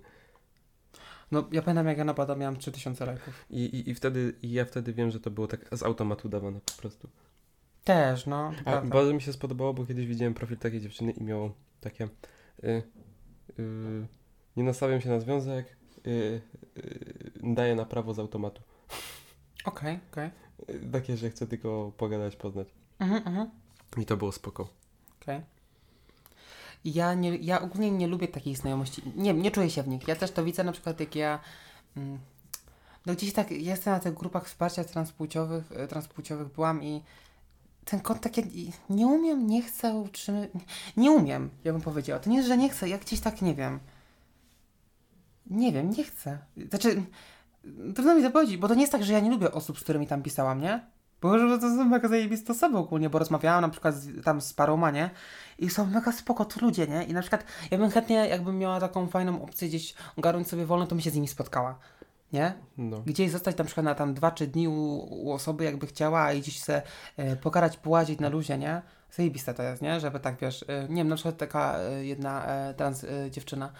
No, ja pamiętam jak ja na miałem 3000 lajków. I, i, i wtedy, i ja wtedy wiem, że to było tak z automatu dawane po prostu. Też, no, A prawda. bardzo mi się spodobało, bo kiedyś widziałem profil takiej dziewczyny i miało takie y, y, nie nastawiam się na związek, y, y, daję na prawo z automatu. Okej, okej. Y, takie, że chcę tylko pogadać, poznać. Mhm, mhm. I to było spoko. Okej. Ja, nie, ja ogólnie nie lubię takiej znajomości. Nie, nie czuję się w nich. Ja też to widzę na przykład jak ja. Mm, no gdzieś tak jestem na tych grupach wsparcia transpłciowych, e, transpłciowych byłam i ten kontakt ja nie umiem, nie chcę utrzymać. Nie umiem, ja bym powiedziała. To nie jest, że nie chcę, ja gdzieś tak nie wiem. Nie wiem, nie chcę. Znaczy, trudno mi to powiedzieć, bo to nie jest tak, że ja nie lubię osób, z którymi tam pisałam, nie? Bo że to są mega zajebiste osoby ogólnie, bo rozmawiałam na przykład z, tam z paroma, nie? I są mega spoko to ludzie, nie? I na przykład ja bym chętnie, jakbym miała taką fajną opcję gdzieś ogarnąć sobie wolno, to bym się z nimi spotkała, nie? No. Gdzieś zostać na przykład na tam dwa, trzy dni u, u osoby, jakby chciała i gdzieś se e, pokarać, połazić na luzie, nie? Zajebiste to jest, nie? Żeby tak, wiesz, e, nie wiem, na przykład taka e, jedna trans dziewczyna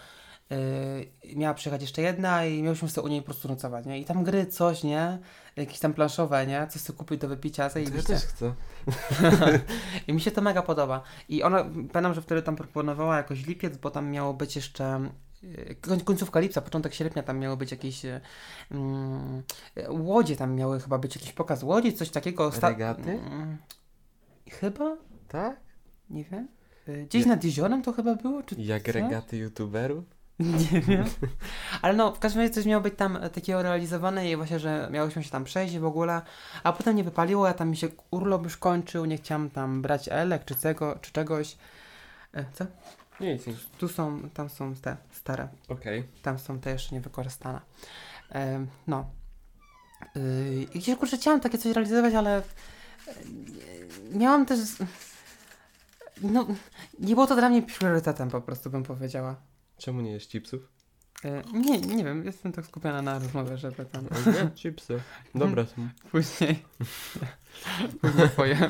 e, miała przyjechać jeszcze jedna i miałyśmy sobie u niej po prostu nocować, nie? I tam gry, coś, nie? Jakieś tam planszowe, nie? Coś sobie kupić do wypicia, To ja zajebiście. też chcę. I mi się to mega podoba. I ona, pamiętam, że wtedy tam proponowała jakoś lipiec, bo tam miało być jeszcze koń- końcówka lipca, początek sierpnia tam miało być jakieś e, mm, łodzie, tam miały chyba być jakiś pokaz łodzi, coś takiego. Regaty? Mm, chyba? Tak? Nie wiem. E, Gdzieś Nie. nad jeziorem to chyba było? Czy Jak coś? regaty youtuberów? Nie wiem. Ale no, w każdym razie coś miało być tam e, takiego realizowane i właśnie, że miałyśmy się tam przejść w ogóle, a potem nie wypaliło, a tam mi się urlop już kończył, nie chciałam tam brać elek czy, tego, czy czegoś. E, Co? Nie, nic. Tu są, tam są te stare, Okej. tam są te jeszcze niewykorzystane. E, no. Yy, I gdzieś kurczę chciałam takie coś realizować, ale e, miałam też. No, nie było to dla mnie priorytetem, po prostu bym powiedziała. Czemu nie jest chipsów? E, nie, nie wiem, jestem tak skupiona na rozmowie, żeby tam Nie, chipsy. Dobra są. później, później.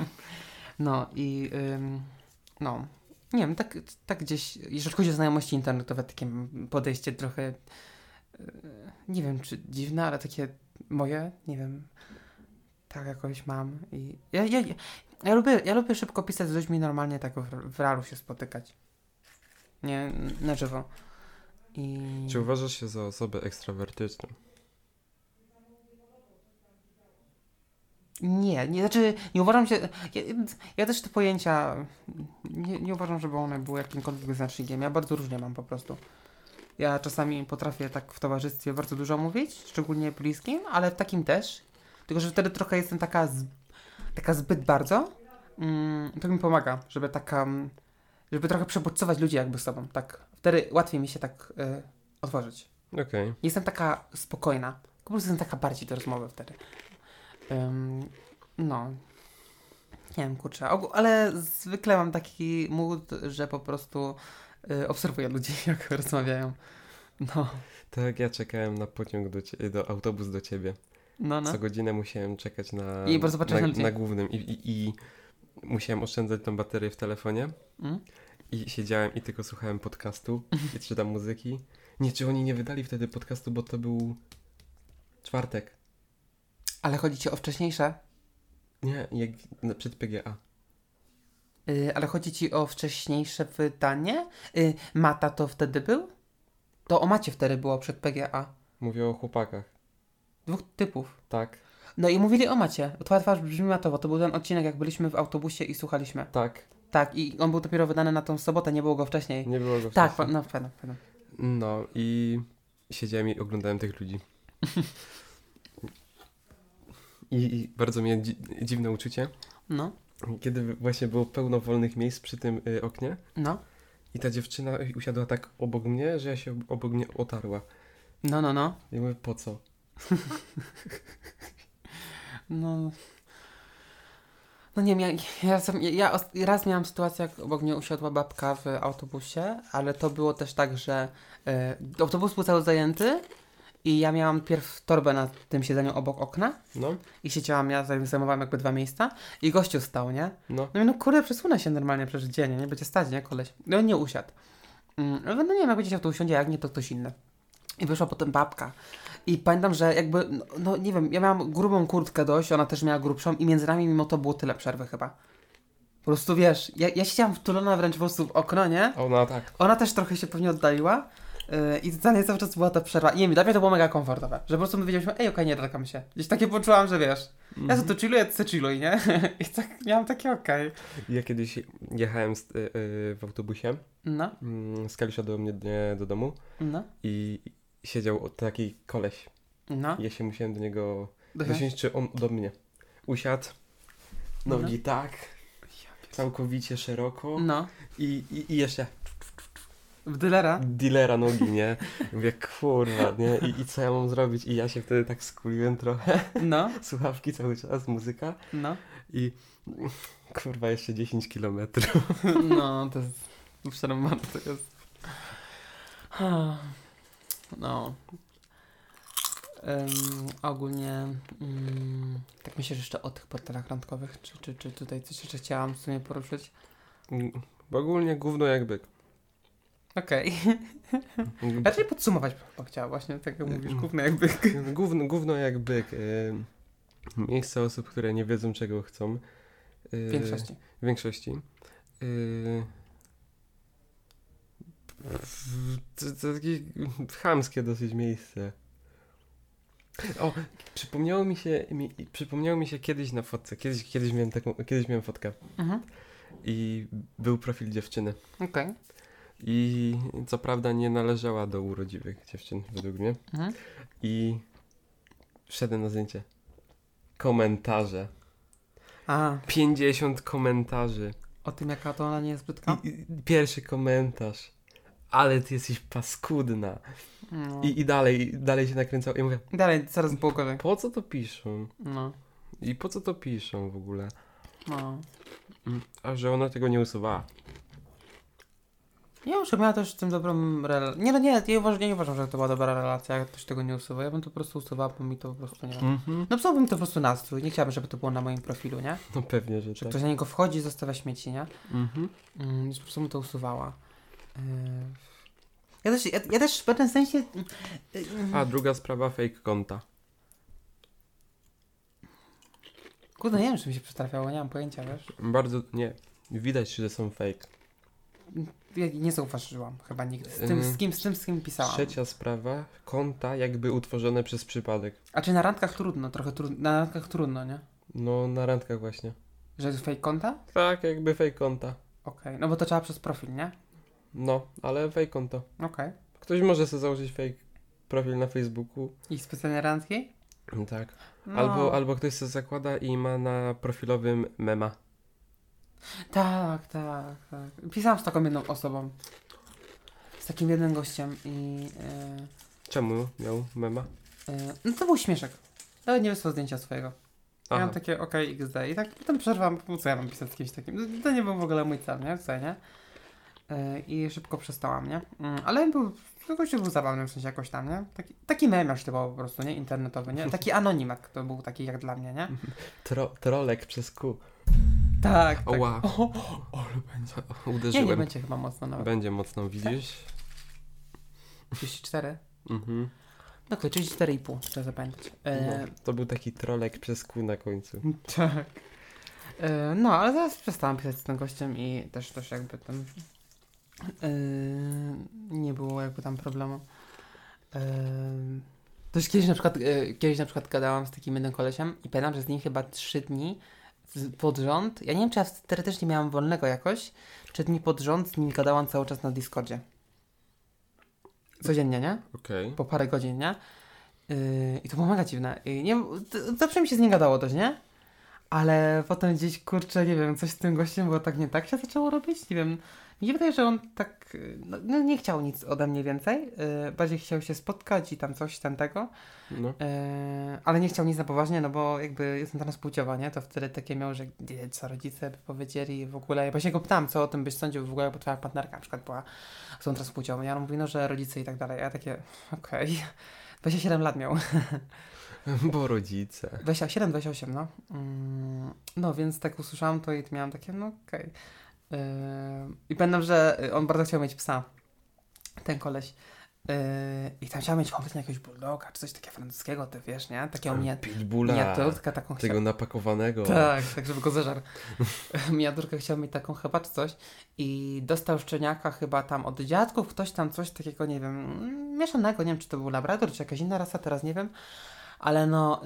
No i ym, no, nie wiem, tak, tak gdzieś, jeżeli chodzi o znajomości internetowe, takie podejście trochę, yy, nie wiem czy dziwne, ale takie moje, nie wiem, tak jakoś mam i ja, ja, ja, lubię, ja lubię szybko pisać z ludźmi normalnie tak w, w realu się spotykać. Nie, na żywo. I... Czy uważasz się za osobę ekstrawertyczną? Nie, nie, znaczy nie uważam się. Ja, ja też te pojęcia nie, nie uważam, żeby one były jakimkolwiek wyznacznikiem. Ja bardzo różnie mam po prostu. Ja czasami potrafię tak w towarzystwie bardzo dużo mówić, szczególnie bliskim, ale w takim też. Tylko, że wtedy trochę jestem taka, z, taka zbyt bardzo. Mm, to mi pomaga, żeby taka. Żeby trochę przebodźcować ludzi jakby sobą. Tak. Wtedy łatwiej mi się tak y, otworzyć. Okej. Nie jestem taka spokojna. Po prostu jestem taka bardziej do rozmowy wtedy. Ym, no. Nie wiem, kurczę. Ale zwykle mam taki mood, że po prostu y, obserwuję ludzi, jak rozmawiają. No, Tak ja czekałem na pociąg do, cie- do autobus do ciebie. no, no. Co godzinę musiałem czekać na, I na, na na głównym i, i, i musiałem oszczędzać tą baterię w telefonie Mm? i siedziałem i tylko słuchałem podcastu i czytam muzyki. Nie, czy oni nie wydali wtedy podcastu, bo to był czwartek. Ale chodzi ci o wcześniejsze? Nie, jak przed PGA. Y, ale chodzi ci o wcześniejsze wydanie? Y, Mata to wtedy był? To o Macie wtedy było przed PGA. Mówię o chłopakach. Dwóch typów. Tak, No i mówili o Macie. Twoja twarz brzmi matowo. To był ten odcinek, jak byliśmy w autobusie i słuchaliśmy. tak. Tak, i on był dopiero wydany na tą sobotę, nie było go wcześniej. Nie było go Tak, wcześniej. pa- no pamiętam, pamiętam. No i siedziałem i oglądałem tych ludzi. I, I bardzo mnie dzi dziwne uczucie, No, kiedy właśnie było pełno wolnych miejsc przy tym y, oknie no, i ta dziewczyna usiadła tak obok mnie, że ja się ob- obok mnie otarła. no, no, no. I mówię, po co? No. No nie wiem, ja, ja, ja, raz miałam sytuację, jak obok mnie usiadła babka w autobusie, ale to było też tak, że e, autobus był cały zajęty i ja miałam pierw torbę na tym siedzeniu obok okna No, i siedziałam, ja zaj- zajmowałam jakby dwa miejsca i gościu stał, nie? no. No i no kurde, przesunę się normalnie przez dzień, nie? Będzie stać, nie? Koleś. No nie usiadł. Mm, no nie wiem, jak będzie chciał to usiądzie, jak nie, to ktoś inny. I wyszła potem babka. I pamiętam, że jakby, no, no nie wiem, ja miałam grubą kurtkę dość, ona też miała grubszą i między nami mimo to było tyle przerwy chyba. Po prostu wiesz, ja, ja siedziałam wtulona wręcz po prostu w okno, nie? Ona tak. Ona też trochę się pewnie oddaliła. Yy, I totalnie cały czas była ta przerwa. I nie wiem, dla mnie to było mega komfortowe. Że po prostu my wiedzieliśmy, ej, okej, nie dotykam się. Gdzieś takie poczułam, że wiesz, ja Mhm. sobie to chilluję, ty se chilluj, nie? I tak miałam takie okej. Ja kiedyś jechałem z, y, y, w autobusie No, mm, z Kalisza do mnie nie, do domu no, i siedział taki koleś. no. I ja się musiałem do niego dosiąść, czy on do mnie. Usiadł, nogi tak, całkowicie szeroko No, i, i, i jeszcze w dylera. dealera nogi, nie? Mówię, kurwa, nie? I, I co ja mam zrobić? I ja się wtedy tak skuliłem trochę. No, Słuchawki cały czas, muzyka no. i kurwa, jeszcze 10 kilometrów. No, to jest przerąbane to jest. No. Ym, ogólnie ym, tak myślę jeszcze o tych portalach randkowych, czy, czy, czy tutaj coś jeszcze chciałam w sumie poruszyć? Bo ogólnie gówno jak byk. Okej. Raczej podsumować bo chciała właśnie, tak jak mówisz, główne jakby. Gówno, gówno jak byk. Y, miejsce osób, które nie wiedzą czego chcą. Y, W większości. W większości. To, to takie chamskie dosyć miejsce. O, przypomniało mi się, mi, przypomniało mi się kiedyś na fotce. Kiedyś, kiedyś, miałem taką, kiedyś miałem fotkę Mhm. i był profil dziewczyny. Okej. I co prawda nie należała do urodziwych dziewczyn, według mnie. Mhm. I wszedłem na zdjęcie. Komentarze. A, 50 komentarzy. o tym jaka to ona nie jest brzydka? I, i, pierwszy komentarz. Ale ty jesteś paskudna. No. I, I dalej, dalej się nakręcał. I mówię, Dalej, coraz było gorzej. po co to piszą? No, I po co to piszą w ogóle? no. A że ona tego nie usuwała. Ja już miała też z tym dobrą relację. Nie, no nie, ja uważam, nie uważam, że to była dobra relacja, jak ktoś tego nie usuwa. Ja bym to po prostu usuwała, bo mi to po prostu nie. Mhm. No psułbym to po prostu nastrój. Nie chciałabym, żeby to było na moim profilu, nie? No pewnie, że Że tak. ktoś na niego wchodzi i zostawia śmieci, nie? Mhm. Mm, więc po prostu bym to usuwała. Yy... Ja też, ja, ja też w pewnym sensie... Yy, A druga sprawa, fake konta. Kurde, nie wiem, czy mi się przytrafiało, nie mam pojęcia, wiesz? Bardzo, nie. Widać, że są fake. Ja nie zauważyłam chyba nigdy. Z tym, z kim, z tym, z kim pisałam. Trzecia sprawa, konta jakby utworzone przez przypadek. A czy na randkach trudno, trochę trudno, na randkach trudno, nie? No, na randkach właśnie. Że jest fake konta? Tak, jakby fake konta. Okej, no bo to trzeba przez profil, nie? No, ale fake konto. Okej. Ktoś może sobie założyć fake profil na Facebooku. I specjalne randki? Tak. No. Albo, albo ktoś sobie zakłada i ma na profilowym mema. Tak, tak, tak. Pisałam z taką jedną osobą. Z takim jednym gościem i... Yy, Czemu miał mema? yy, no to był śmieszek. Ale nie wysłał zdjęcia swojego. Ja Aha. mam takie OK XD i tak potem przerwam, po co ja mam pisać z kimś takim? To nie był w ogóle mój cel, nie? Tutaj, nie? I szybko przestałam, nie? Yy, ale był, to gościu był zabawny w sensie jakoś tam, nie? Taki, taki memiarz to był po prostu, nie? Internetowy, nie? Taki anonimak to był taki jak dla mnie, nie? Tro, trolek przez Q. Tak, tak. Oła. O, o, o, będzie. Nie, nie Uderzyłem. będzie chyba mocno nawet. Będzie mocno, widzisz? 34? Mhm. Okej, czyli 4,5, trzeba zapamiętać. E, No, to był taki trolek przez kół na końcu. Tak. E, No, ale zaraz przestałam pisać z tym gościem i też też jakby tam e, nie było jakby tam problemu. E, Też kiedyś na przykład e, kiedyś na przykład gadałam z takim jednym kolesiem i pamiętam, że z nim chyba trzy dni pod rząd. Ja nie wiem, czy ja teoretycznie miałam wolnego jakoś. Trzy dni pod rząd z nim gadałam cały czas na Discordzie. Codziennie, nie? Okej. po parę godzin, nie? Yy, I to było mega dziwne. I nie, zawsze mi się z nim gadało dość, nie? Ale potem gdzieś, kurczę, nie wiem, coś z tym gościem było tak nie tak się zaczęło robić, nie wiem. Mi się wydaje, że on tak, no, no nie chciał nic ode mnie więcej, yy, bardziej chciał się spotkać i tam coś tam tego, No. yy, ale nie chciał nic na poważnie, no bo jakby jestem transpłciowa, nie? To wtedy takie miał, że nie, co rodzice by powiedzieli w ogóle. Ja właśnie go pytałem, co o tym byś sądził w ogóle, bo twoja partnerka na przykład była są transpłciową. Ja on mówi, no, że rodzice i tak dalej. A ja takie, okej. 27 lat miał. Bo rodzice. 27, 28, no. Mm, No, więc tak usłyszałam to i miałam takie, no okej. Yy, I pamiętam, że on bardzo chciał mieć psa. Ten koleś. Yy, I tam chciał mieć kompletnie jakiegoś bulldoga, czy coś takiego francuskiego, ty wiesz, nie? Takiego mnie, Pitbulla. miniaturkę taką chciał. Tego napakowanego. Tak, tak, żeby go zeżarł. Miniaturkę chciał mieć taką chyba czy coś i dostał szczeniaka chyba tam od dziadków, ktoś tam coś takiego, nie wiem, mm, mieszanego, nie wiem czy to był labrador, czy jakaś inna rasa, teraz nie wiem. Ale no,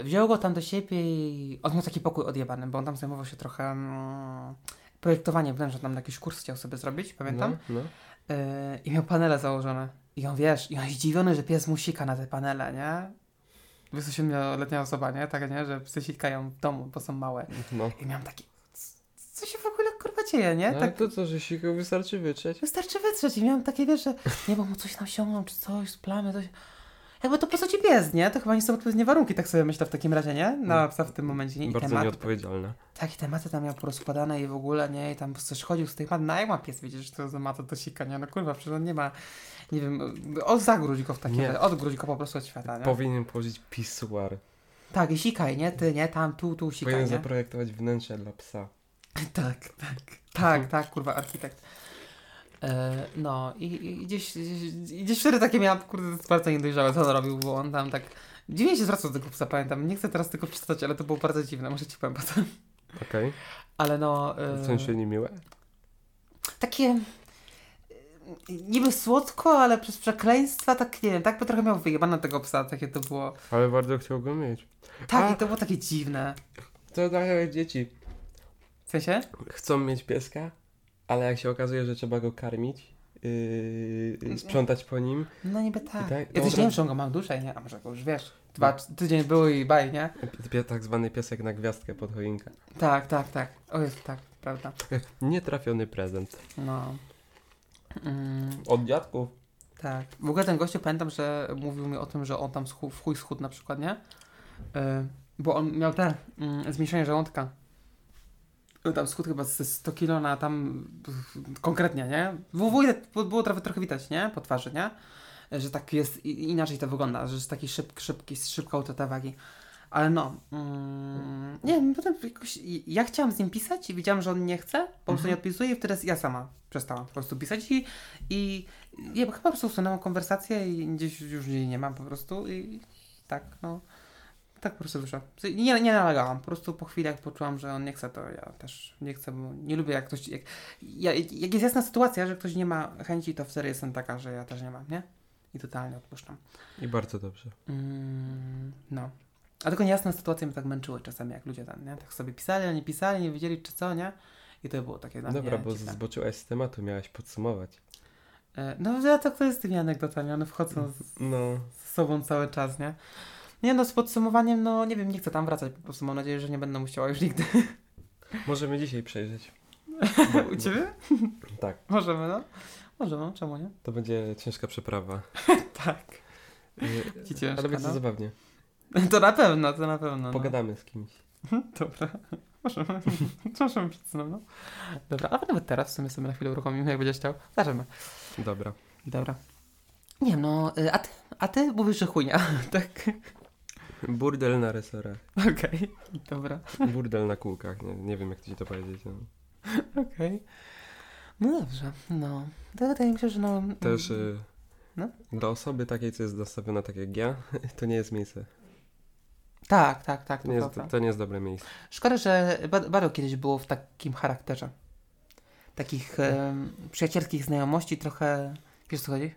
y, wziął go tam do siebie i on miał taki pokój odjebany, bo on tam zajmował się trochę mm, projektowaniem wnętrza, tam jakiś kurs chciał sobie zrobić, pamiętam. No, no. Y, I miał panele założone. I on, wiesz, i on zdziwiony, że pies mu sika na te panele, nie? 27-letnia osoba, nie? Tak, nie? Że psy sikają w domu, bo są małe. no. I miałam taki, co się w ogóle kurwa dzieje, nie? No, Tak to co, że sikał wystarczy wytrzeć? wystarczy wytrzeć. I miałam takie, wiesz, że nie, bo mu coś nasiągnął, czy coś, plamy, coś. Jakby to po co ci pies, nie? To chyba nie są odpowiednie warunki, tak sobie myślę w takim razie, nie? Na psa w tym momencie, nie? I Bardzo tematy, nieodpowiedzialne. tak, i tematy tam miał porozkładane i w ogóle, nie? I tam coś chodził z tej mat, no jak ma pies wiedzieć, że to za matę do sikania? No kurwa, przecież on nie ma, nie wiem, o, zagróź go w takim odgróź go po prostu od świata, nie? Powinien położyć pisuar. Tak, i sikaj, nie? Ty, nie? Tam, tu, tu, sikaj, Powinien nie? zaprojektować wnętrze dla psa. Tak, tak, tak, tak, kurwa, architekt. E, no i, i gdzieś, gdzieś, wtedy takie miałam, kurde, bardzo niedojrzałe, co on robił, bo on tam tak, dziwnie się zwracał do tego psa, pamiętam, nie chcę teraz tego przeczytać, ale to było bardzo dziwne, może ci powiem potem. Okej. Ale no, e, W sensie niemiłe? takie e, niby słodko, ale przez przekleństwa, tak nie wiem, tak by trochę miał wyjebane tego psa, takie to było, Ale bardzo chciał go mieć. tak, A. i to było takie dziwne. To tak jak dzieci. W sensie? Chcą mieć pieska, ale jak się okazuje, że trzeba go karmić, yy, sprzątać po nim, No niby tak. tak, Ja też od nie wiem, czy on go mam dłużej, nie? A może go już wiesz, dwa, tydzień był i baj, nie? tak zwany piesek na gwiazdkę pod choinkę. Tak, tak, tak. O jest tak, prawda. Nietrafiony prezent. No. Mm, Od dziadków. tak. W ogóle ten gościu pamiętam, że mówił mi o tym, że on tam schu- w chuj schudł na przykład, nie? Y, bo on miał te mm, zmniejszenie żołądka. Tam schudł chyba ze 100 kilo na tam konkretnie, nie? Wujek było, trochę, trochę widać, nie? Po twarzy, nie? Że tak jest, i- inaczej to wygląda, że jest taki szyb, szybki, szybka utrata wagi. Ale no, mm, nie wiem, potem jakoś, ja chciałam z nim pisać i widziałam, że on nie chce, po prostu nie odpisuje i wtedy ja sama przestałam po prostu pisać i, i ja chyba po prostu usunęłam konwersację i gdzieś już jej nie mam po prostu i tak, no, tak po prostu wyszło. Nie, nie nalegałam, po prostu po chwili jak poczułam, że on nie chce, to ja też nie chcę, bo nie lubię jak ktoś, jak, ja, jak jest jasna sytuacja, że ktoś nie ma chęci, to wtedy jestem taka, że ja też nie mam, nie? I totalnie odpuszczam. I bardzo dobrze. Mm, no. A tylko niejasne sytuacje mnie tak męczyły czasami, jak ludzie tam, nie? Tak sobie pisali, a nie pisali, nie wiedzieli czy co, nie? I to było takie dla Dobra, bo dziwne. zboczyłaś z tematu, miałaś podsumować. E, No, ja tak to jest z tymi anegdotami, one wchodzą z, No, z sobą cały czas, nie? Nie no, z podsumowaniem, no nie wiem, nie chcę tam wracać, po prostu mam nadzieję, że nie będę musiała już nigdy. możemy dzisiaj przejrzeć. U Ciebie? Tak, Możemy, no. Możemy, czemu nie? to będzie ciężka przeprawa. Tak. Yy, Ci ciężka, Ale będzie no. zabawnie. To na pewno, to na pewno. No. Pogadamy z kimś. Dobra. Możemy. Możemy przyznać, no. Dobra, ale nawet teraz w sumie sobie na chwilę uruchomimy, jak będziesz chciał. Zaczniemy. Dobra. Dobra. Nie no, y, a ty, a ty mówisz, że chujnia, tak? Burdel na resorach. Okej, dobra, Burdel na kółkach. Nie, nie wiem, jak ci to powiedzieć. No. okej. No dobrze, no. To wydaje mi się, że no... Też y, No. Dla osoby takiej, co jest nastawiona tak jak ja, to nie jest miejsce. Tak, tak, tak. To nie jest, to nie jest dobre miejsce. Szkoda, że ba- bardzo kiedyś było w takim charakterze. Takich em, przyjacielskich znajomości trochę... Wiesz co chodzi?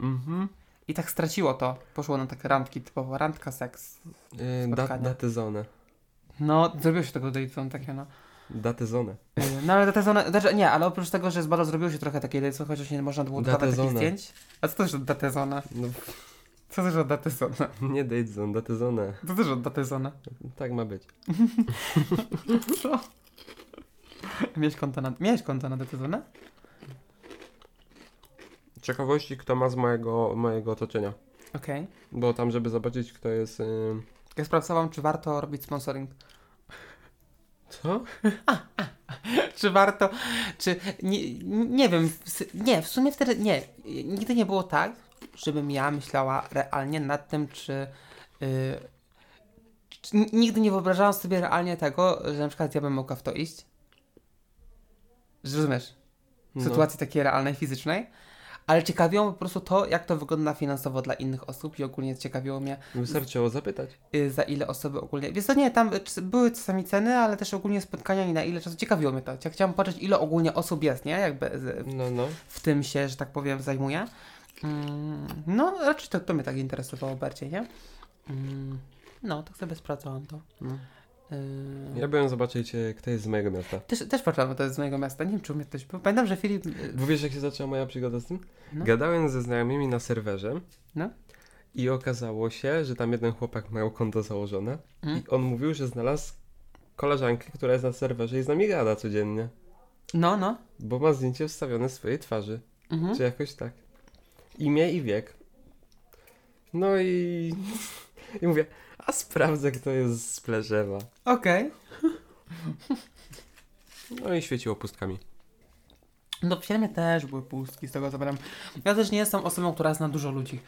Mhm. I tak straciło to. Poszło na takie randki typowo, randka, seks. Yy, da, Spotkania. datyzonę. No, zrobiło się tego Dayton takie, no. Datyzonę. Yy, No ale Datezona, znaczy nie, ale oprócz tego, że z bardzo zrobiło się trochę takie Dayton, chociaż nie można było dodawać takich zdjęć. A co to jest od Datezona? No, Co to jest od Datezona? nie datezone, datyzonę. Co to jest od Datezona? Tak ma być. Co? Miałeś konto na, miałeś konto na Datezona? Ciekawości, kto ma z mojego, mojego otoczenia. Okej. Bo tam, żeby zobaczyć, kto jest... Yy... Ja sprawdzałam, czy warto robić sponsoring. Co? czy warto, czy, nie, nie wiem, nie, w sumie wtedy, nie, nigdy nie było tak, żebym ja myślała realnie nad tym, czy, yy, czy n- nigdy nie wyobrażałam sobie realnie tego, że na przykład ja bym mogła w to iść. Zrozumiesz? W No. sytuacji takiej realnej, fizycznej. Ale ciekawiło mnie po prostu to, jak to wygląda finansowo dla innych osób i ogólnie ciekawiło mnie, Wystarczyło zapytać. y, za ile osoby ogólnie. Wiesz co, nie, tam y, były czasami ceny, ale też ogólnie spotkania i na ile czasu. Ciekawiło mnie to. Ja chciałam patrzeć, ile ogólnie osób jest, nie? Jakby z, No, no. w tym się, że tak powiem, zajmuje. Mm, no, raczej to, to mnie tak interesowało bardziej, nie? Mm, no, tak sobie sprawdzałam to. no. Y, Ja byłem zobaczyć, e, kto jest z mojego miasta. Też, też patrzyłam, bo to jest z mojego miasta. Nie wiem, czy u mnie ktoś był. Pamiętam, że Filip... y, Bo wiesz, jak się zaczęła moja przygoda z tym? No. Gadałem ze znajomymi na serwerze. No. I okazało się, że tam jeden chłopak miał konto założone. Mm. I on mówił, że znalazł koleżankę, która jest na serwerze i z nami gada codziennie. No, no. Bo ma zdjęcie wstawione swojej twarzy. Mhm. Czy jakoś tak. Imię i wiek. No i... I mówię, a sprawdzę, kto jest z Pleszewa. Okej. No i świeciło pustkami. No w filmie też były pustki, z tego co pamiętam. Ja też nie jestem osobą, która zna dużo ludzi.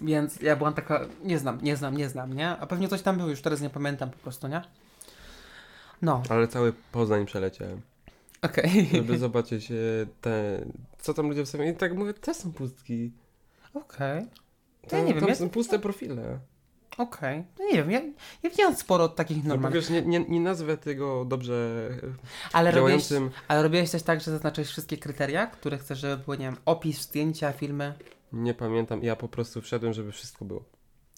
Więc ja byłam taka, nie znam, nie znam, nie znam, nie? A pewnie coś tam było, już teraz nie pamiętam po prostu, nie? No, Ale cały Poznań przeleciałem. okej. Żeby zobaczyć e, te... Co tam ludzie wstawiają. I tak mówię, te są pustki. Okej, Tam, nie wiem, tam ja- są puste profile. Okej. No nie wiem, ja, ja widziałam sporo takich No, normalnych. wiesz, nie, nie, nie nazwę tego dobrze Ale e, robiłeś, działającym... ale robiłeś też tak, że zaznaczyłeś wszystkie kryteria, które chcesz, żeby były, nie wiem, opis, zdjęcia, filmy. Nie pamiętam. Ja po prostu wszedłem, żeby wszystko było.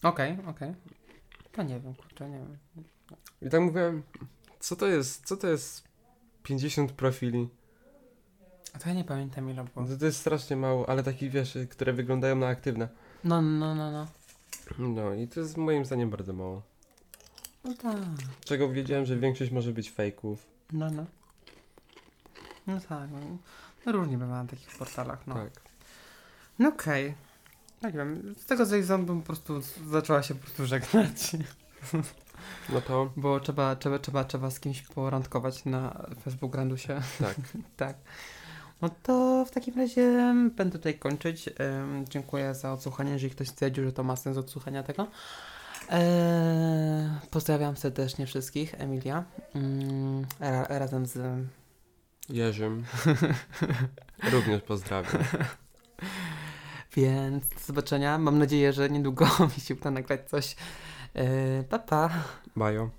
Okej, okej. To nie wiem, kurczę, nie wiem. I tak mówiłem, co to jest, co to jest 50 profili? A to ja nie pamiętam ile było. To, to jest strasznie mało, ale takich wiesz, które wyglądają na aktywne. No, no, no, no. No i to jest moim zdaniem bardzo mało. No tak. Czego wiedziałem, że większość może być fejków. No, no. No tak, no. no różnie bywa na takich portalach, no. Tak. No okej. Nie wiem, z tego z bym po prostu zaczęła się po prostu żegnać. No to Bo trzeba, trzeba, trzeba, trzeba z kimś porandkować na Facebook Grandusie. tak. tak. No to w takim razie będę tutaj kończyć. Dziękuję za odsłuchanie, jeżeli ktoś stwierdził, że to ma sens odsłuchania tego. Pozdrawiam serdecznie wszystkich, Emilia. Mm, ra, razem z Jerzym. Również pozdrawiam. Więc do zobaczenia. Mam nadzieję, że niedługo mi się uda nagrać coś. Yy, pa, pa. Bajo.